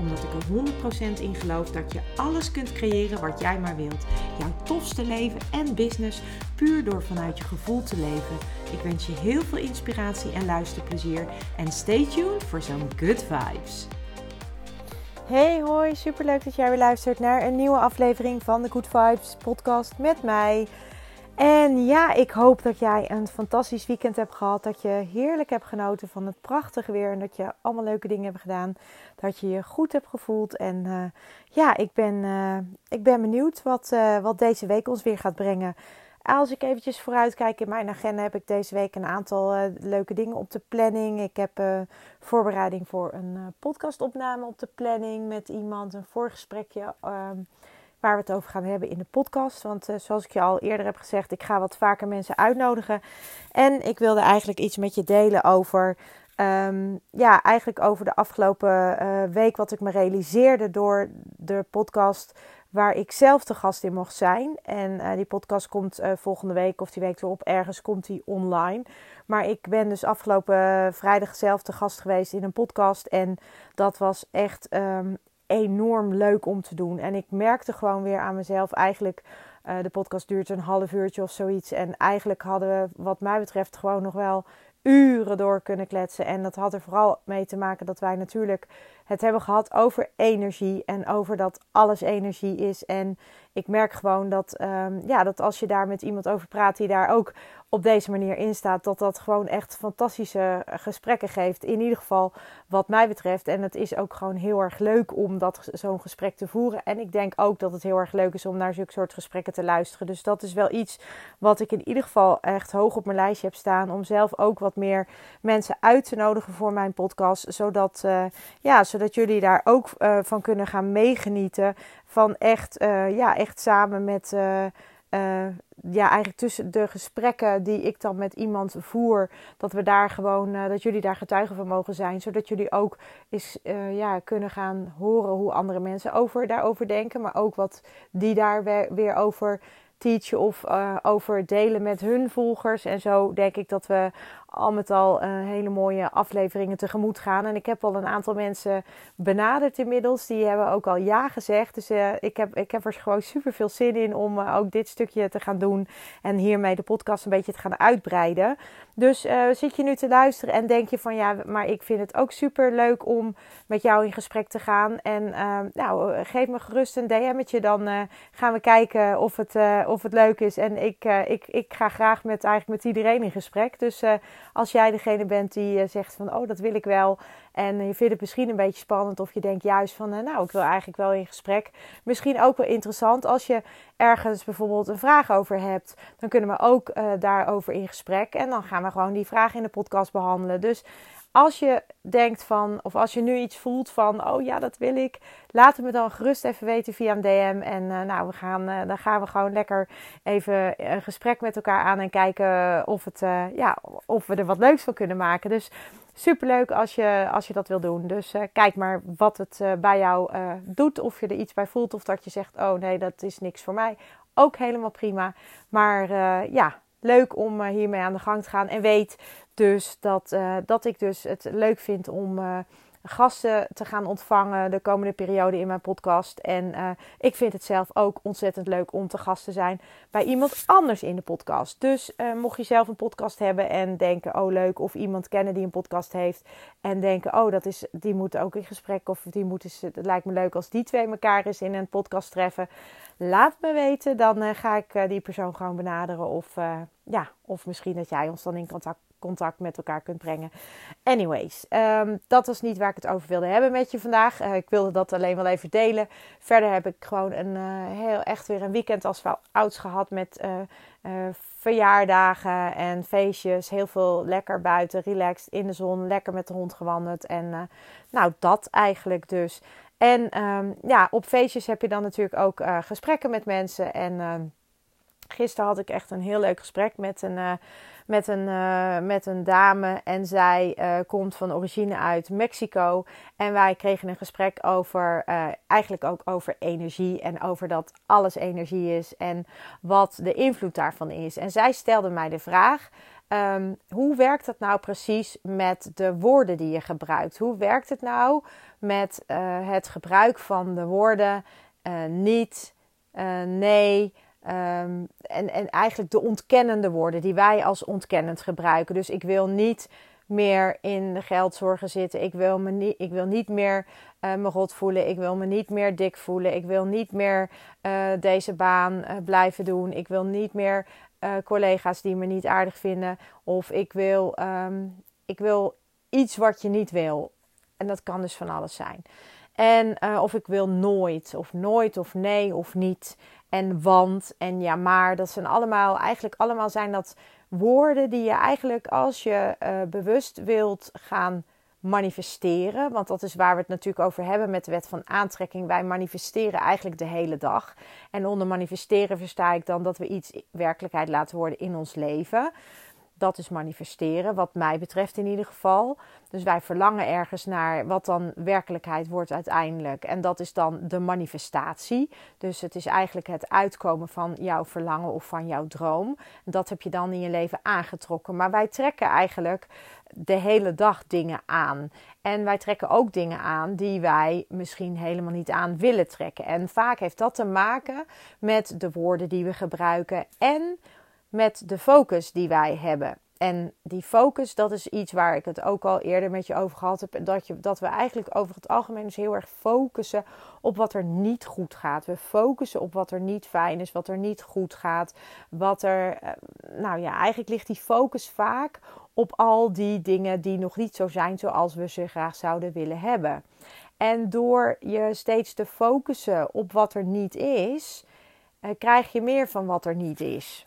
Omdat ik er 100% in geloof dat je alles kunt creëren wat jij maar wilt. Jouw tofste leven en business puur door vanuit je gevoel te leven. Ik wens je heel veel inspiratie en luisterplezier. En stay tuned voor zo'n good vibes. Hey hoi, superleuk dat jij weer luistert naar een nieuwe aflevering van de Good Vibes podcast met mij. En ja, ik hoop dat jij een fantastisch weekend hebt gehad. Dat je heerlijk hebt genoten van het prachtige weer. En dat je allemaal leuke dingen hebt gedaan. Dat je je goed hebt gevoeld. En uh, ja, ik ben, uh, ik ben benieuwd wat, uh, wat deze week ons weer gaat brengen. Als ik eventjes vooruit kijk in mijn agenda, heb ik deze week een aantal leuke dingen op de planning. Ik heb voorbereiding voor een podcastopname op de planning met iemand, een voorgesprekje waar we het over gaan hebben in de podcast. Want zoals ik je al eerder heb gezegd, ik ga wat vaker mensen uitnodigen. En ik wilde eigenlijk iets met je delen over Um, ja, eigenlijk over de afgelopen uh, week wat ik me realiseerde door de podcast waar ik zelf de gast in mocht zijn. En uh, die podcast komt volgende week of die week erop ergens komt die online. Maar ik ben dus afgelopen vrijdag zelf de gast geweest in een podcast en dat was echt um, enorm leuk om te doen. En ik merkte gewoon weer aan mezelf eigenlijk... de podcast duurt een half uurtje of zoiets. En eigenlijk hadden we, wat mij betreft, gewoon nog wel uren door kunnen kletsen. En dat had er vooral mee te maken dat wij natuurlijk het hebben gehad over energie en over dat alles energie is. En ik merk gewoon dat, um, ja, dat als je daar met iemand over praat die daar ook op deze manier in staat, dat dat gewoon echt fantastische gesprekken geeft. In ieder geval wat mij betreft. En het is ook gewoon heel erg leuk om dat zo'n gesprek te voeren. En ik denk ook dat het heel erg leuk is om naar zulke soort gesprekken te luisteren. Dus dat is wel iets wat ik in ieder geval echt hoog op mijn lijstje heb staan. Om zelf ook wat meer mensen uit te nodigen voor mijn podcast. Zodat, uh, ja, zodat jullie daar ook uh, van kunnen gaan meegenieten. Van echt, uh, ja, echt samen met uh, ja, eigenlijk tussen de gesprekken die ik dan met iemand voer, dat we daar gewoon, dat jullie daar getuigen van mogen zijn, zodat jullie ook eens ja, kunnen gaan horen hoe andere mensen over, daarover denken, maar ook wat die daar weer, weer over teachen of over delen met hun volgers. En zo denk ik dat we al met al uh, hele mooie afleveringen tegemoet gaan. En ik heb al een aantal mensen benaderd inmiddels. Die hebben ook al ja gezegd. Dus uh, ik, heb, ik heb er gewoon super veel zin in om ook dit stukje te gaan doen. En hiermee de podcast een beetje te gaan uitbreiden. Dus zit je nu te luisteren en denk je van ja, maar ik vind het ook super leuk om met jou in gesprek te gaan. En nou, geef me gerust een DM'tje. Dan gaan we kijken of het of het leuk is. En ik, ik, ik ga graag met, eigenlijk met iedereen in gesprek. Dus als jij degene bent die uh, zegt van oh, dat wil ik wel. En je vindt het misschien een beetje spannend. Of je denkt juist van nou, ik wil eigenlijk wel in gesprek. Misschien ook wel interessant als je ergens bijvoorbeeld een vraag over hebt. Dan kunnen we ook daarover in gesprek. En dan gaan we gewoon die vraag in de podcast behandelen. Dus als je denkt van, of als je nu iets voelt van, oh ja, dat wil ik, laat het me dan gerust even weten via een DM. En uh, nou, we gaan, uh, dan gaan we gewoon lekker even een gesprek met elkaar aan en kijken of, het, uh, ja, of we er wat leuks van kunnen maken. Dus superleuk als je, als je dat wil doen. Dus kijk maar wat het bij jou doet, of je er iets bij voelt, of dat je zegt, oh nee, dat is niks voor mij. Ook helemaal prima. Maar ja, leuk om hiermee aan de gang te gaan. En weet dus dat, uh, dat ik dus het leuk vind om uh, gasten te gaan ontvangen de komende periode in mijn podcast. En uh, ik vind het zelf ook ontzettend leuk om te gast te zijn bij iemand anders in de podcast. Dus mocht je zelf een podcast hebben en denken, oh leuk, of iemand kennen die een podcast heeft en denken, oh dat is, die moet ook in gesprek of die moet het lijkt me leuk als die twee elkaar eens in een podcast treffen. Laat me weten, dan ga ik die persoon gewoon benaderen of ja, of misschien dat jij ons dan in contact contact met elkaar kunt brengen. Anyways, um, dat was niet waar ik het over wilde hebben met je vandaag. Uh, ik wilde dat alleen wel even delen. Verder heb ik gewoon een uh, heel echt weer een weekend als ouds gehad met uh, verjaardagen en feestjes. Heel veel lekker buiten, relaxed in de zon, lekker met de hond gewandeld. En nou, dat eigenlijk dus. En um, ja, op feestjes heb je dan natuurlijk ook gesprekken met mensen en... Gisteren had ik echt een heel leuk gesprek met een, uh, met een, uh, met een dame. En zij uh, komt van origine uit Mexico. En wij kregen een gesprek over, eigenlijk ook over energie. En over dat alles energie is. En wat de invloed daarvan is. En zij stelde mij de vraag. Um, hoe werkt het nou precies met de woorden die je gebruikt? Hoe werkt het nou met het gebruik van de woorden niet, nee, Um, en, en eigenlijk de ontkennende woorden die wij als ontkennend gebruiken. Dus ik wil niet meer in de geldzorgen zitten. Ik wil, me niet, ik wil niet meer uh, me rot voelen. Ik wil me niet meer dik voelen. Ik wil niet meer uh, deze baan uh, blijven doen. Ik wil niet meer collega's die me niet aardig vinden. Of ik wil, um, ik wil iets wat je niet wil. En dat kan dus van alles zijn. En of ik wil nooit, of nooit, of nee, of niet en want en ja maar. Dat zijn allemaal, eigenlijk allemaal zijn dat woorden die je eigenlijk als je uh, bewust wilt gaan manifesteren. Want dat is waar we het natuurlijk over hebben met de wet van aantrekking. Wij manifesteren eigenlijk de hele dag. En onder manifesteren versta ik dan dat we iets werkelijkheid laten worden in ons leven. Dat is manifesteren, wat mij betreft in ieder geval. Dus wij verlangen ergens naar wat dan werkelijkheid wordt uiteindelijk. En dat is dan de manifestatie. Dus het is eigenlijk het uitkomen van jouw verlangen of van jouw droom. Dat heb je dan in je leven aangetrokken. Maar wij trekken eigenlijk de hele dag dingen aan. En wij trekken ook dingen aan die wij misschien helemaal niet aan willen trekken. En vaak heeft dat te maken met de woorden die we gebruiken en met de focus die wij hebben. En die focus, dat is iets waar ik het ook al eerder met je over gehad heb. Dat, je, dat we eigenlijk over het algemeen dus heel erg focussen op wat er niet goed gaat. We focussen op wat er niet fijn is, wat er niet goed gaat. Wat er, eh, nou ja, eigenlijk ligt die focus vaak op al die dingen die nog niet zo zijn zoals we ze graag zouden willen hebben. En door je steeds te focussen op wat er niet is, eh, krijg je meer van wat er niet is.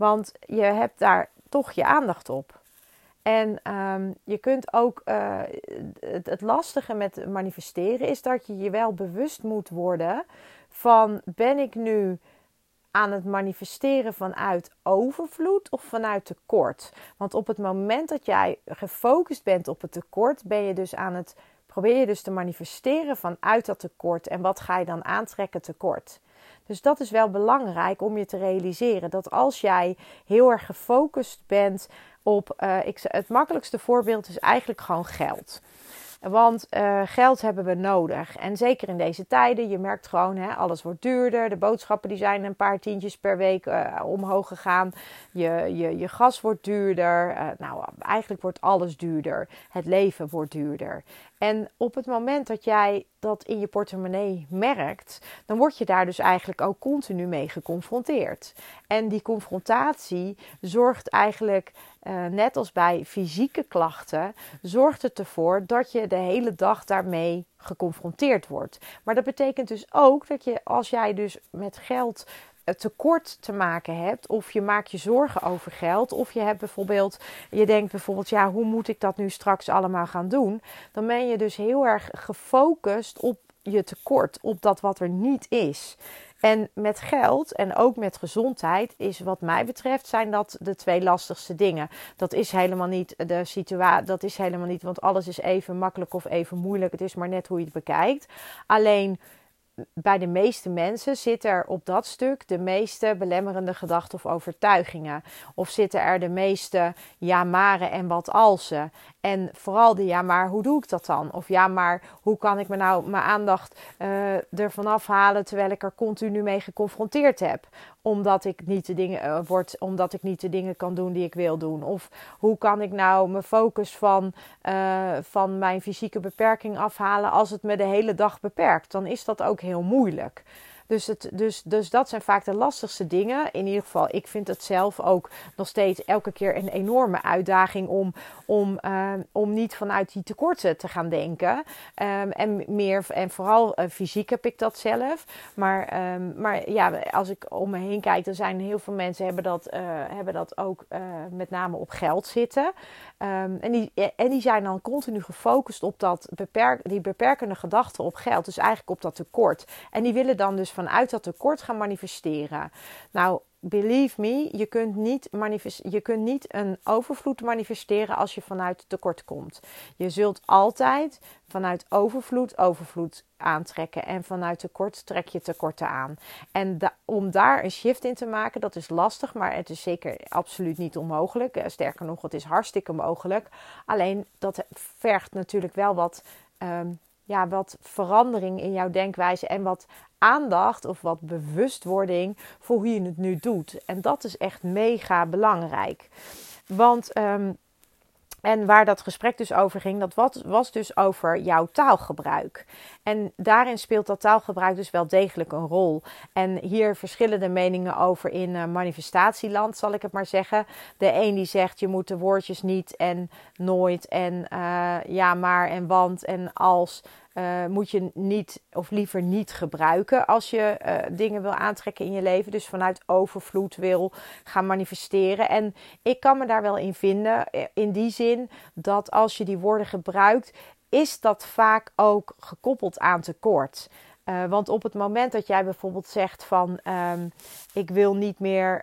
Want je hebt daar toch je aandacht op. En um, je kunt ook, uh, het, het, lastige met manifesteren is dat je je wel bewust moet worden van ben ik nu aan het manifesteren vanuit overvloed of vanuit tekort. Want op het moment dat jij gefocust bent op het tekort, ben je dus aan het probeer je dus te manifesteren vanuit dat tekort. En wat ga je dan aantrekken tekort? Dus dat is wel belangrijk om je te realiseren dat als jij heel erg gefocust bent op, uh, ik, het makkelijkste voorbeeld is eigenlijk gewoon geld. Want uh, geld hebben we nodig. En zeker in deze tijden, je merkt gewoon, hè, alles wordt duurder. De boodschappen die zijn een paar tientjes per week uh, omhoog gegaan. Je, je, je gas wordt duurder. Nou, eigenlijk wordt alles duurder. Het leven wordt duurder. En op het moment dat jij dat in je portemonnee merkt, dan word je daar dus eigenlijk ook continu mee geconfronteerd. En die confrontatie zorgt eigenlijk, uh, net als bij fysieke klachten, zorgt het ervoor dat je de hele dag daarmee geconfronteerd wordt. Maar dat betekent dus ook dat je, als jij dus met geld tekort te maken hebt, of je maakt je zorgen over geld, of je hebt bijvoorbeeld, je denkt bijvoorbeeld, ja, hoe moet ik dat nu straks allemaal gaan doen? Dan ben je dus heel erg gefocust op je tekort, op dat wat er niet is. En met geld en ook met gezondheid is wat mij betreft zijn dat de twee lastigste dingen. Dat is helemaal niet de situatie, dat is helemaal niet, want alles is even makkelijk of even moeilijk. Het is maar net hoe je het bekijkt. Alleen bij de meeste mensen zitten er op dat stuk de meeste belemmerende gedachten of overtuigingen. Of zitten er de meeste ja maren en wat alsen. En vooral de ja maar hoe doe ik dat dan? Of ja maar hoe kan ik me nou mijn aandacht uh, ervan afhalen terwijl ik er continu mee geconfronteerd heb? Omdat ik niet de dingen uh, word, omdat ik niet de dingen kan doen die ik wil doen. Of hoe kan ik nou mijn focus van, uh, van mijn fysieke beperking afhalen als het me de hele dag beperkt? Dan is dat ook heel moeilijk. Dus, het, dus, dus dat zijn vaak de lastigste dingen. In ieder geval, ik vind het zelf ook nog steeds elke keer een enorme uitdaging om, om, uh, om niet vanuit die tekorten te gaan denken. Um, en meer, en vooral uh, fysiek heb ik dat zelf. Maar, um, maar ja, als ik om me heen kijk, dan zijn heel veel mensen hebben dat, uh, hebben dat ook met name op geld zitten. Um, en, die, en die zijn dan continu gefocust op dat beperk, die beperkende gedachten op geld. Dus eigenlijk op dat tekort. En die willen dan dus vanuit dat tekort gaan manifesteren. Nou, believe me, je kunt, niet je kunt niet een overvloed manifesteren als je vanuit tekort komt. Je zult altijd vanuit overvloed overvloed aantrekken en vanuit tekort trek je tekorten aan. En om daar een shift in te maken, dat is lastig, maar het is zeker absoluut niet onmogelijk. Eh, sterker nog, het is hartstikke mogelijk. Alleen dat vergt natuurlijk wel wat. Ehm, ja, wat verandering in jouw denkwijze en wat aandacht of wat bewustwording voor hoe je het nu doet. En dat is echt mega belangrijk. Want, um, en waar dat gesprek dus over ging, dat was, dus over jouw taalgebruik. En daarin speelt dat taalgebruik dus wel degelijk een rol. En hier verschillen de meningen over in uh, manifestatieland, zal ik het maar zeggen. De een die zegt je moet de woordjes niet en nooit en uh, ja maar en want en als uh, moet je niet of liever niet gebruiken als je uh, dingen wil aantrekken in je leven. Dus vanuit overvloed wil gaan manifesteren. En ik kan me daar wel in vinden. Eh, in die zin dat als je die woorden gebruikt, is dat vaak ook gekoppeld aan tekort. Want op het moment dat jij bijvoorbeeld zegt van um, ik wil niet meer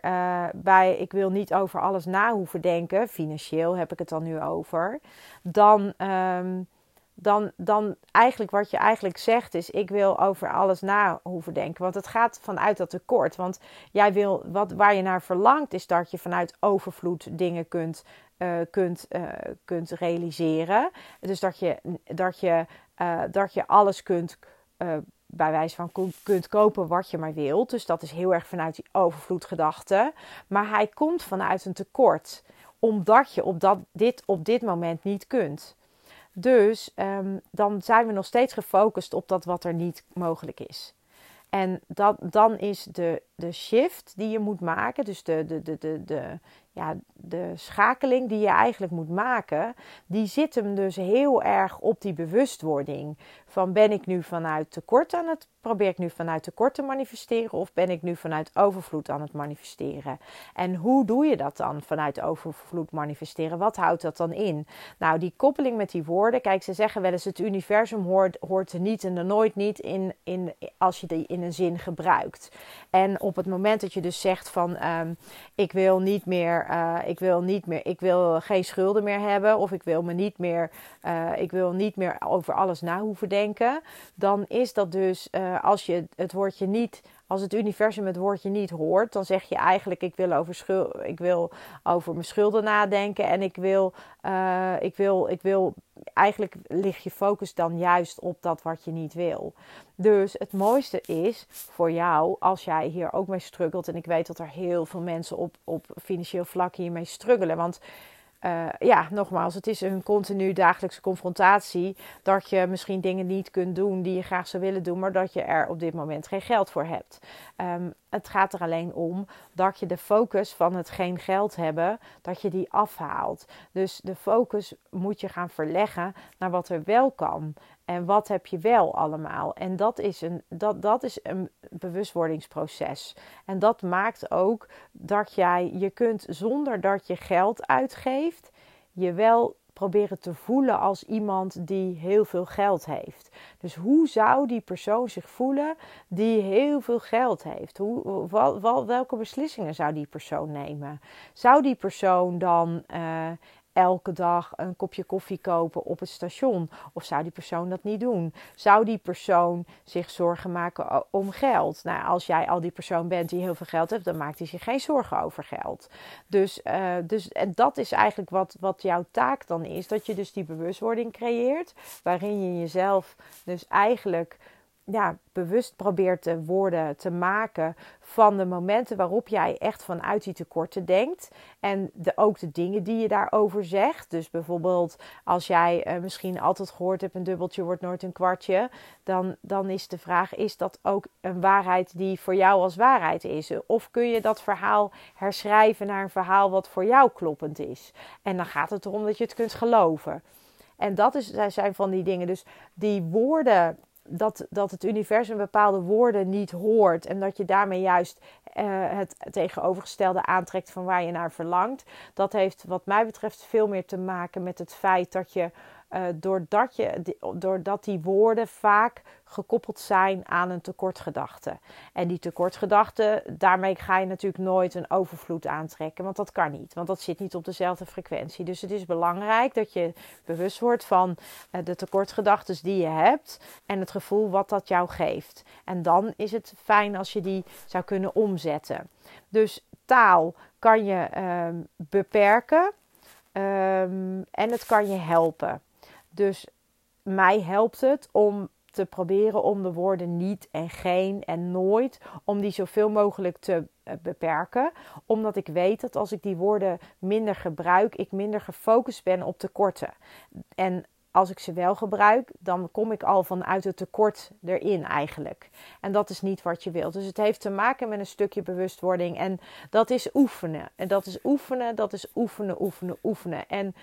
bij, ik wil niet over alles na hoeven denken, financieel heb ik het dan nu over, dan um, dan, dan eigenlijk wat je eigenlijk zegt is: ik wil over alles na hoeven denken. Want het gaat vanuit dat tekort. Want jij wil, wat, waar je naar verlangt, is dat je vanuit overvloed dingen kunt, uh, kunt, uh, kunt realiseren. Dus dat je, dat je, uh, dat je alles kunt. bij wijze van kunt kopen wat je maar wilt. Dus dat is heel erg vanuit die overvloedgedachte. Maar hij komt vanuit een tekort, omdat je op dat, dit op dit moment niet kunt. Dus um, dan zijn we nog steeds gefocust op dat wat er niet mogelijk is. En dat, dan is de, de shift die je moet maken, dus de, de, de, de, de, ja, de schakeling die je eigenlijk moet maken, die zit hem dus heel erg op die bewustwording. Van ben ik nu vanuit tekort aan het, probeer ik nu vanuit tekort te manifesteren of ben ik nu vanuit overvloed aan het manifesteren? En hoe doe je dat dan vanuit overvloed manifesteren? Wat houdt dat dan in? Nou, die koppeling met die woorden, kijk, ze zeggen wel eens het universum hoort, hoort er niet en er nooit niet in, in als je die in een zin gebruikt. En op het moment dat je dus zegt van um, ik wil niet meer uh, ik wil niet meer, ik wil geen schulden meer hebben of ik wil me niet meer, uh, ik wil niet meer over alles na hoeven denken, dan is dat dus uh, als je het woordje niet als het universum het woordje niet hoort, dan zeg je eigenlijk: ik wil over, schul ik wil over mijn schulden nadenken en ik wil, uh, ik wil, ik wil. Eigenlijk ligt je focus dan juist op dat wat je niet wil. Dus het mooiste is voor jou, als jij hier ook mee struggelt, en ik weet dat er heel veel mensen op, op financieel vlak hiermee struggelen. Want uh, ja, nogmaals, het is een continu dagelijkse confrontatie. Dat je misschien dingen niet kunt doen die je graag zou willen doen, maar dat je er op dit moment geen geld voor hebt. Um, het gaat er alleen om dat je de focus van het geen geld hebben, dat je die afhaalt. Dus de focus moet je gaan verleggen naar wat er wel kan. En wat heb je wel allemaal? En dat is een, dat, dat is een bewustwordingsproces. En dat maakt ook dat jij je kunt zonder dat je geld uitgeeft, je wel proberen te voelen als iemand die heel veel geld heeft. Dus hoe zou die persoon zich voelen die heel veel geld heeft? Hoe, wel, welke beslissingen zou die persoon nemen? Zou die persoon dan uh, elke dag een kopje koffie kopen op het station? Of zou die persoon dat niet doen? Zou die persoon zich zorgen maken om geld? Nou, als jij al die persoon bent die heel veel geld heeft, dan maakt hij zich geen zorgen over geld. Dus, uh, dus en dat is eigenlijk wat, wat jouw taak dan is: dat je dus die bewustwording creëert, waarin je jezelf dus eigenlijk ja, bewust probeert te worden te maken van de momenten waarop jij echt vanuit die tekorten denkt. En de, ook de dingen die je daarover zegt. Dus bijvoorbeeld als jij uh, misschien altijd gehoord hebt: een dubbeltje wordt nooit een kwartje. Dan, dan is de vraag: is dat ook een waarheid die voor jou als waarheid is? Of kun je dat verhaal herschrijven naar een verhaal wat voor jou kloppend is? En dan gaat het erom dat je het kunt geloven. En dat is, zijn van die dingen. Dus die woorden dat, dat het universum bepaalde woorden niet hoort. En dat je daarmee juist uh, het tegenovergestelde aantrekt van waar je naar verlangt. Dat heeft wat mij betreft veel meer te maken met het feit dat je uh, doordat, je, doordat die woorden vaak gekoppeld zijn aan een tekortgedachte. En die tekortgedachte, daarmee ga je natuurlijk nooit een overvloed aantrekken, want dat kan niet, want dat zit niet op dezelfde frequentie. Dus het is belangrijk dat je bewust wordt van uh, de tekortgedachten die je hebt en het gevoel wat dat jou geeft. En dan is het fijn als je die zou kunnen omzetten. Dus taal kan je um, beperken um, en het kan je helpen. Dus mij helpt het om te proberen om de woorden niet en geen en nooit, om die zoveel mogelijk te uh, beperken. Omdat ik weet dat als ik die woorden minder gebruik, ik minder gefocust ben op tekorten. En als ik ze wel gebruik, dan kom ik al vanuit het tekort erin eigenlijk. En dat is niet wat je wilt. Dus het heeft te maken met een stukje bewustwording. En dat is oefenen. En dat is oefenen, dat is oefenen, oefenen, oefenen. En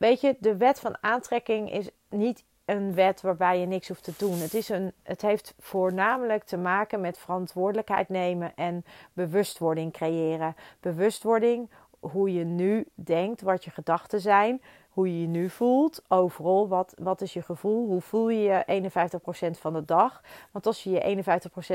weet je, de wet van aantrekking is niet een wet waarbij je niks hoeft te doen. Het, is een, het heeft voornamelijk te maken met verantwoordelijkheid nemen en bewustwording creëren. Bewustwording, hoe je nu denkt, wat je gedachten zijn hoe je je nu voelt. Overal, wat, wat is je gevoel? Hoe voel je je 51% van de dag? Want als je je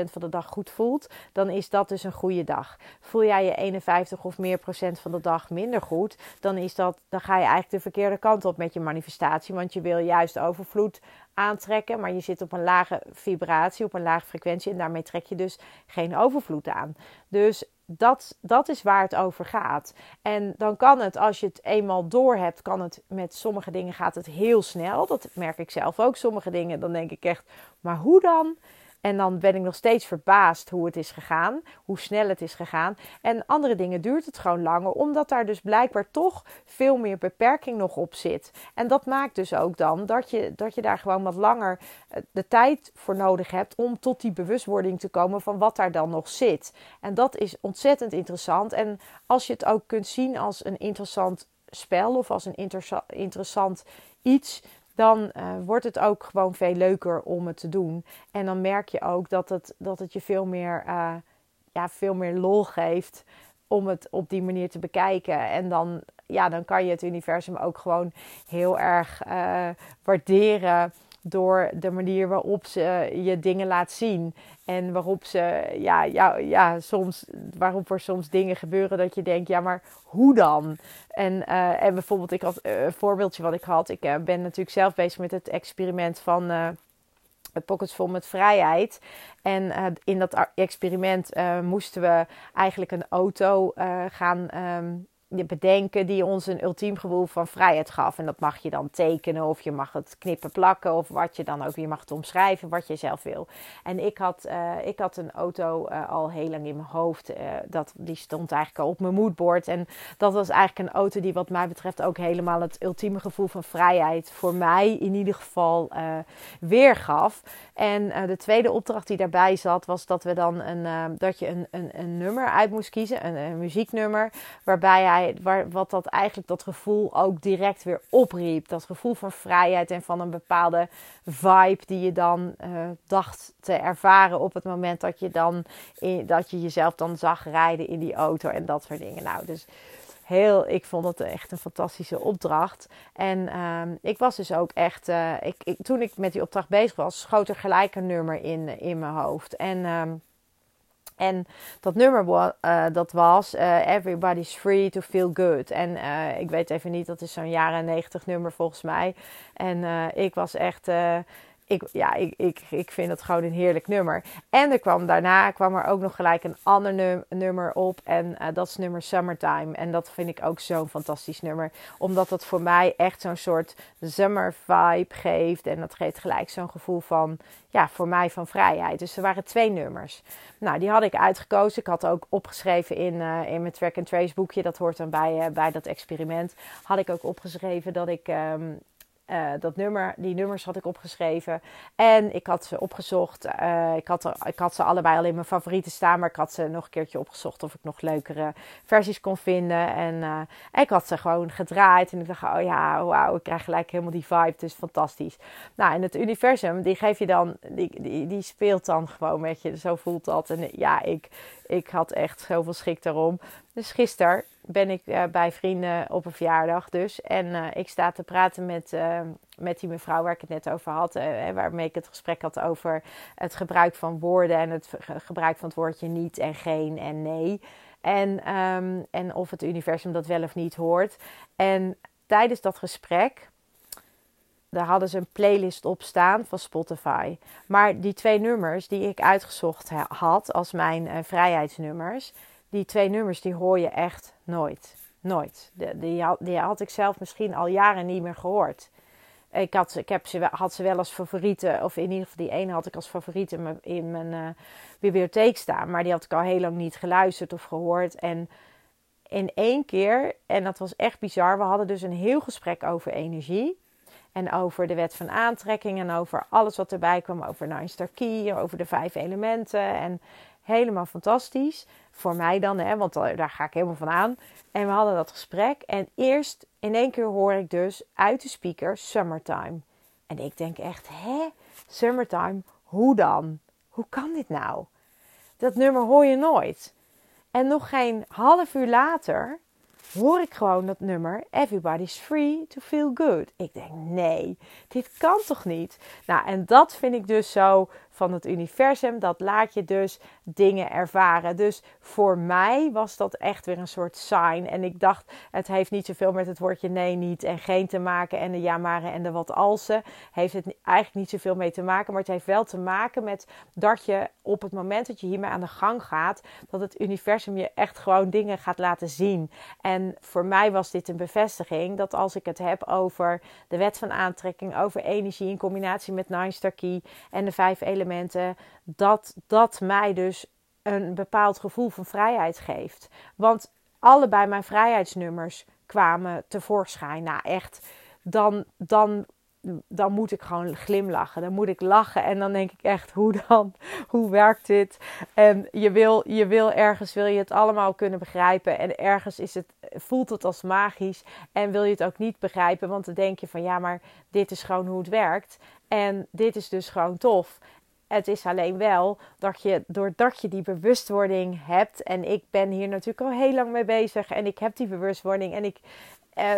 51% van de dag goed voelt, dan is dat dus een goede dag. Voel jij je 51 of meer procent van de dag minder goed, dan, is dat, dan ga je eigenlijk de verkeerde kant op met je manifestatie. Want je wil juist overvloed aantrekken, maar je zit op een lage vibratie, op een lage frequentie en daarmee trek je dus geen overvloed aan. Dus dat, dat is waar het over gaat. En dan kan het, als je het eenmaal door hebt, kan het met sommige dingen gaat het heel snel. Dat merk ik zelf ook. Sommige dingen, dan denk ik echt, maar hoe dan? En dan ben ik nog steeds verbaasd hoe het is gegaan, hoe snel het is gegaan. En andere dingen duurt het gewoon langer, omdat daar dus blijkbaar toch veel meer beperking nog op zit. En dat maakt dus ook dan dat je, dat je daar gewoon wat langer eh, de tijd voor nodig hebt om tot die bewustwording te komen van wat daar dan nog zit. En dat is ontzettend interessant. En als je het ook kunt zien als een interessant spel of als een interessant iets, dan uh, wordt het ook gewoon veel leuker om het te doen. En dan merk je ook dat het, dat het je veel meer, uh, ja, veel meer lol geeft om het op die manier te bekijken. En dan, ja, dan kan je het universum ook gewoon heel erg uh, waarderen door de manier waarop ze je dingen laat zien. En waarop ze, ja, ja, ja, soms, waarop er soms dingen gebeuren dat je denkt, ja, maar hoe dan? En, uh, en bijvoorbeeld, ik had uh, een voorbeeldje wat ik had. Ik uh, ben natuurlijk zelf bezig met het experiment van het Pockets Vol met Vrijheid. En in dat experiment moesten we eigenlijk een auto gaan. Um, bedenken die ons een ultiem gevoel van vrijheid gaf. En dat mag je dan tekenen of je mag het knippen plakken of wat je dan ook, je mag het omschrijven wat je zelf wil. En ik had, uh, ik had een auto uh, al heel lang in mijn hoofd. Uh, dat, die stond eigenlijk al op mijn moodboard. En dat was eigenlijk een auto die wat mij betreft ook helemaal het ultieme gevoel van vrijheid voor mij in ieder geval weergaf. En de tweede opdracht die daarbij zat was dat we dan een, dat je een, een, een nummer uit moest kiezen, een, een muzieknummer, waarbij hij waar, wat dat eigenlijk dat gevoel ook direct weer opriep. Dat gevoel van vrijheid en van een bepaalde vibe die je dan uh, dacht te ervaren op het moment dat je, dan dat je jezelf dan zag rijden in die auto en dat soort dingen. Nou, dus heel, ik vond het echt een fantastische opdracht. En uh, ik was dus ook echt, uh, ik, toen ik met die opdracht bezig was, schoot er gelijk een nummer in, in mijn hoofd. En uh, en dat nummer uh, dat was uh, Everybody's Free to Feel Good. En uh, ik weet even niet, dat is zo'n jaren negentig nummer volgens mij. En ik was echt ik, ja, ik, ik, ik vind het gewoon een heerlijk nummer. En er kwam daarna kwam er ook nog gelijk een ander nummer op. En uh, dat is nummer Summertime. En dat vind ik ook zo'n fantastisch nummer. Omdat dat voor mij echt zo'n soort summer vibe geeft. En dat geeft gelijk zo'n gevoel van, ja, voor mij van vrijheid. Dus er waren twee nummers. Nou, die had ik uitgekozen. Ik had ook opgeschreven in, uh, in mijn track and trace boekje. Dat hoort dan bij, uh, bij dat experiment. Had ik ook opgeschreven dat ik... Um, uh, dat nummer, die nummers had ik opgeschreven. En ik had ze opgezocht. Uh, ik, had ik had ze allebei al in mijn favorieten staan. Maar ik had ze nog een keertje opgezocht of ik nog leukere versies kon vinden. En, uh, ik had ze gewoon gedraaid. En ik dacht, oh ja, wauw, ik krijg gelijk helemaal die vibe. Is fantastisch. Nou, en het universum, die geef je dan, die, die, die speelt dan gewoon met je. Zo voelt dat. En ja, ik, ik had echt zoveel schik daarom. Dus gisteren ben ik uh, bij vrienden op een verjaardag dus. En uh, ik sta te praten met, uh, met die mevrouw waar ik het net over had. waarmee ik het gesprek had over het gebruik van woorden. En het gebruik van het woordje niet en geen en nee. En, um, en of het universum dat wel of niet hoort. En tijdens dat gesprek daar hadden ze een playlist op staan van Spotify. Maar die twee nummers die ik uitgezocht had als mijn vrijheidsnummers, die twee nummers die hoor je echt nooit. Nooit. Die, had, ik zelf misschien al jaren niet meer gehoord. Ik, had, ik heb ze, had ze wel als favorieten, of in ieder geval die ene had ik als favoriet in mijn, uh, bibliotheek staan. Maar die had ik al heel lang niet geluisterd of gehoord. En in één keer, en dat was echt bizar, we hadden dus een heel gesprek over energie. En over de wet van aantrekking en over alles wat erbij kwam. Over Nine Key, over de vijf elementen. En helemaal fantastisch. Voor mij dan, hè, want daar ga ik helemaal van aan. En we hadden dat gesprek. En eerst in één keer hoor ik dus uit de speaker Summertime. En ik denk echt, hè? Summertime? Hoe dan? Hoe kan dit nou? Dat nummer hoor je nooit. En nog geen half uur later hoor ik gewoon dat nummer Everybody's Free to Feel Good. Ik denk, nee, dit kan toch niet? Nou, en dat vind ik dus zo van het universum. Dat laat je dus dingen ervaren. Dus voor mij was dat echt weer een soort sign. En ik dacht, het heeft niet zoveel met het woordje nee, niet en geen te maken. En de ja, en de wat alsen. Heeft het eigenlijk niet zoveel mee te maken. Maar het heeft wel te maken met dat je op het moment dat je hiermee aan de gang gaat, dat het universum je echt gewoon dingen gaat laten zien. En voor mij was dit een bevestiging dat als ik het heb over de wet van aantrekking, over energie in combinatie met Nine Star Key en de vijf elementen dat dat mij dus een bepaald gevoel van vrijheid geeft. Want allebei mijn vrijheidsnummers kwamen tevoorschijn. Nou, echt, dan, dan, dan moet ik gewoon glimlachen. Dan moet ik lachen. En dan denk ik echt, hoe dan? Hoe werkt dit? En je wil, je wil ergens wil je het allemaal kunnen begrijpen. En ergens is het, voelt het als magisch. En wil je het ook niet begrijpen. Want dan denk je van ja, maar dit is gewoon hoe het werkt. En dit is dus gewoon tof. Het is alleen wel dat je, doordat je die bewustwording hebt, en ik ben hier natuurlijk al heel lang mee bezig, en ik heb die bewustwording, en ik,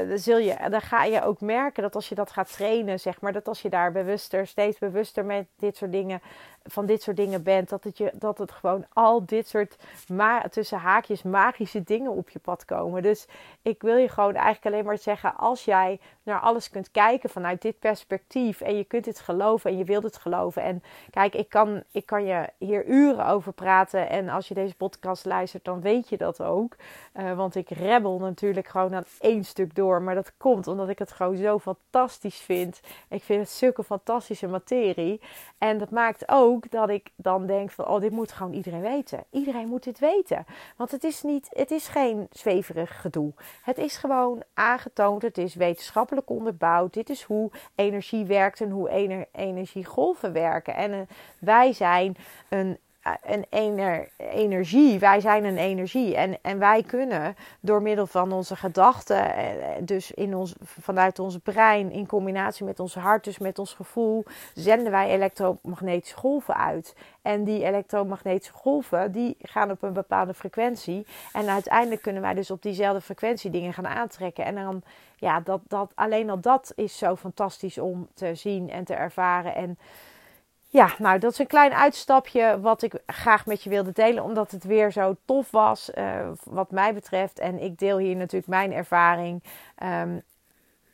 dan, zul je, dan ga je ook merken dat als je dat gaat trainen, zeg maar, dat als je daar bewuster, steeds bewuster met dit soort dingen van dit soort dingen bent. Dat het, je, dat het gewoon al dit soort ma tussen haakjes magische dingen op je pad komen. Dus ik wil je gewoon eigenlijk alleen maar zeggen: als jij naar alles kunt kijken vanuit dit perspectief. En je kunt het geloven en je wilt het geloven. En kijk, ik kan, ik kan je hier uren over praten. En als je deze podcast luistert, dan weet je dat ook. Uh, want ik rebbel natuurlijk gewoon aan één stuk door. Maar dat komt omdat ik het gewoon zo fantastisch vind. Ik vind het zulke fantastische materie. En dat maakt ook dat ik dan denk van, oh, dit moet gewoon iedereen weten. Iedereen moet dit weten. Want het is, niet, het is geen zweverig gedoe. Het is gewoon aangetoond, het is wetenschappelijk onderbouwd. Dit is hoe energie werkt en hoe ener, energiegolven werken. En uh, wij zijn een een ener, energie. Wij zijn een energie. En, en wij kunnen door middel van onze gedachten, eh, dus in ons, vanuit ons brein, in combinatie met ons hart, dus met ons gevoel, zenden wij elektromagnetische golven uit. En die elektromagnetische golven, die gaan op een bepaalde frequentie. En uiteindelijk kunnen wij dus op diezelfde frequentie dingen gaan aantrekken. En dan, ja, dat, dat, alleen al dat is zo fantastisch om te zien en te ervaren. En ja, nou, dat is een klein uitstapje wat ik graag met je wilde delen, omdat het weer zo tof was, uh, wat mij betreft. En ik deel hier natuurlijk mijn ervaring. Um,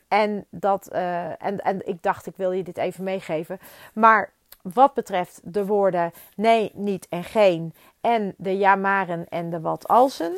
en, dat, uh, en, en ik dacht, ik wil je dit even meegeven. Maar wat betreft de woorden nee, niet en geen, en de ja, maren en de wat alsen,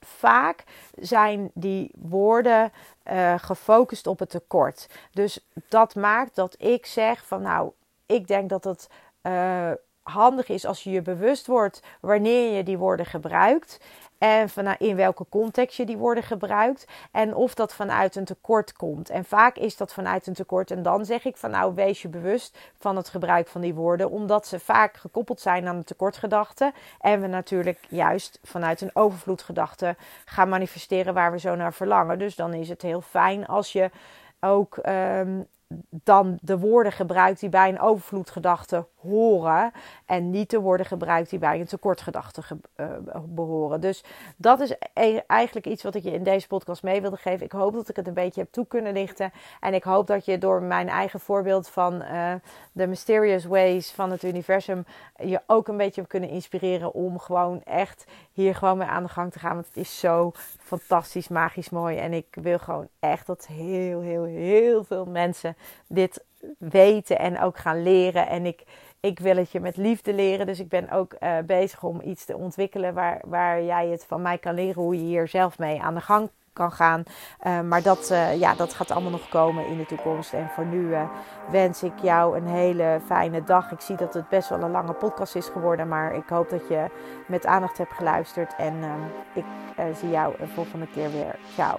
vaak zijn die woorden uh, gefocust op het tekort. Dus dat maakt dat ik zeg van nou, ik denk dat het uh, handig is als je je bewust wordt wanneer je die woorden gebruikt. En in welke context je die woorden gebruikt. En of dat vanuit een tekort komt. En vaak is dat vanuit een tekort. En dan zeg ik van nou wees je bewust van het gebruik van die woorden. Omdat ze vaak gekoppeld zijn aan een tekortgedachte. En we natuurlijk juist vanuit een overvloedgedachte gaan manifesteren waar we zo naar verlangen. Dus dan is het heel fijn als je ook um, dan de woorden gebruikt die bij een overvloedgedachte horen en niet te worden gebruikt die bij een tekortgedachte uh, behoren. Dus dat is e-, eigenlijk iets wat ik je in deze podcast mee wilde geven. Ik hoop dat ik het een beetje heb toe kunnen lichten. En ik hoop dat je door mijn eigen voorbeeld van uh, de mysterious ways van het universum je ook een beetje hebt kunnen inspireren om gewoon echt hier gewoon mee aan de gang te gaan. Want het is zo fantastisch, magisch mooi. En ik wil gewoon echt dat heel, heel, heel veel mensen dit weten en ook gaan leren. En ik, ik wil het je met liefde leren. Dus ik ben ook uh, bezig om iets te ontwikkelen waar, waar jij het van mij kan leren. Hoe je hier zelf mee aan de gang kan gaan. Uh, maar dat, uh, ja, dat gaat allemaal nog komen in de toekomst. En voor nu wens ik jou een hele fijne dag. Ik zie dat het best wel een lange podcast is geworden. Maar ik hoop dat je met aandacht hebt geluisterd. En ik zie jou een volgende keer weer. Ciao.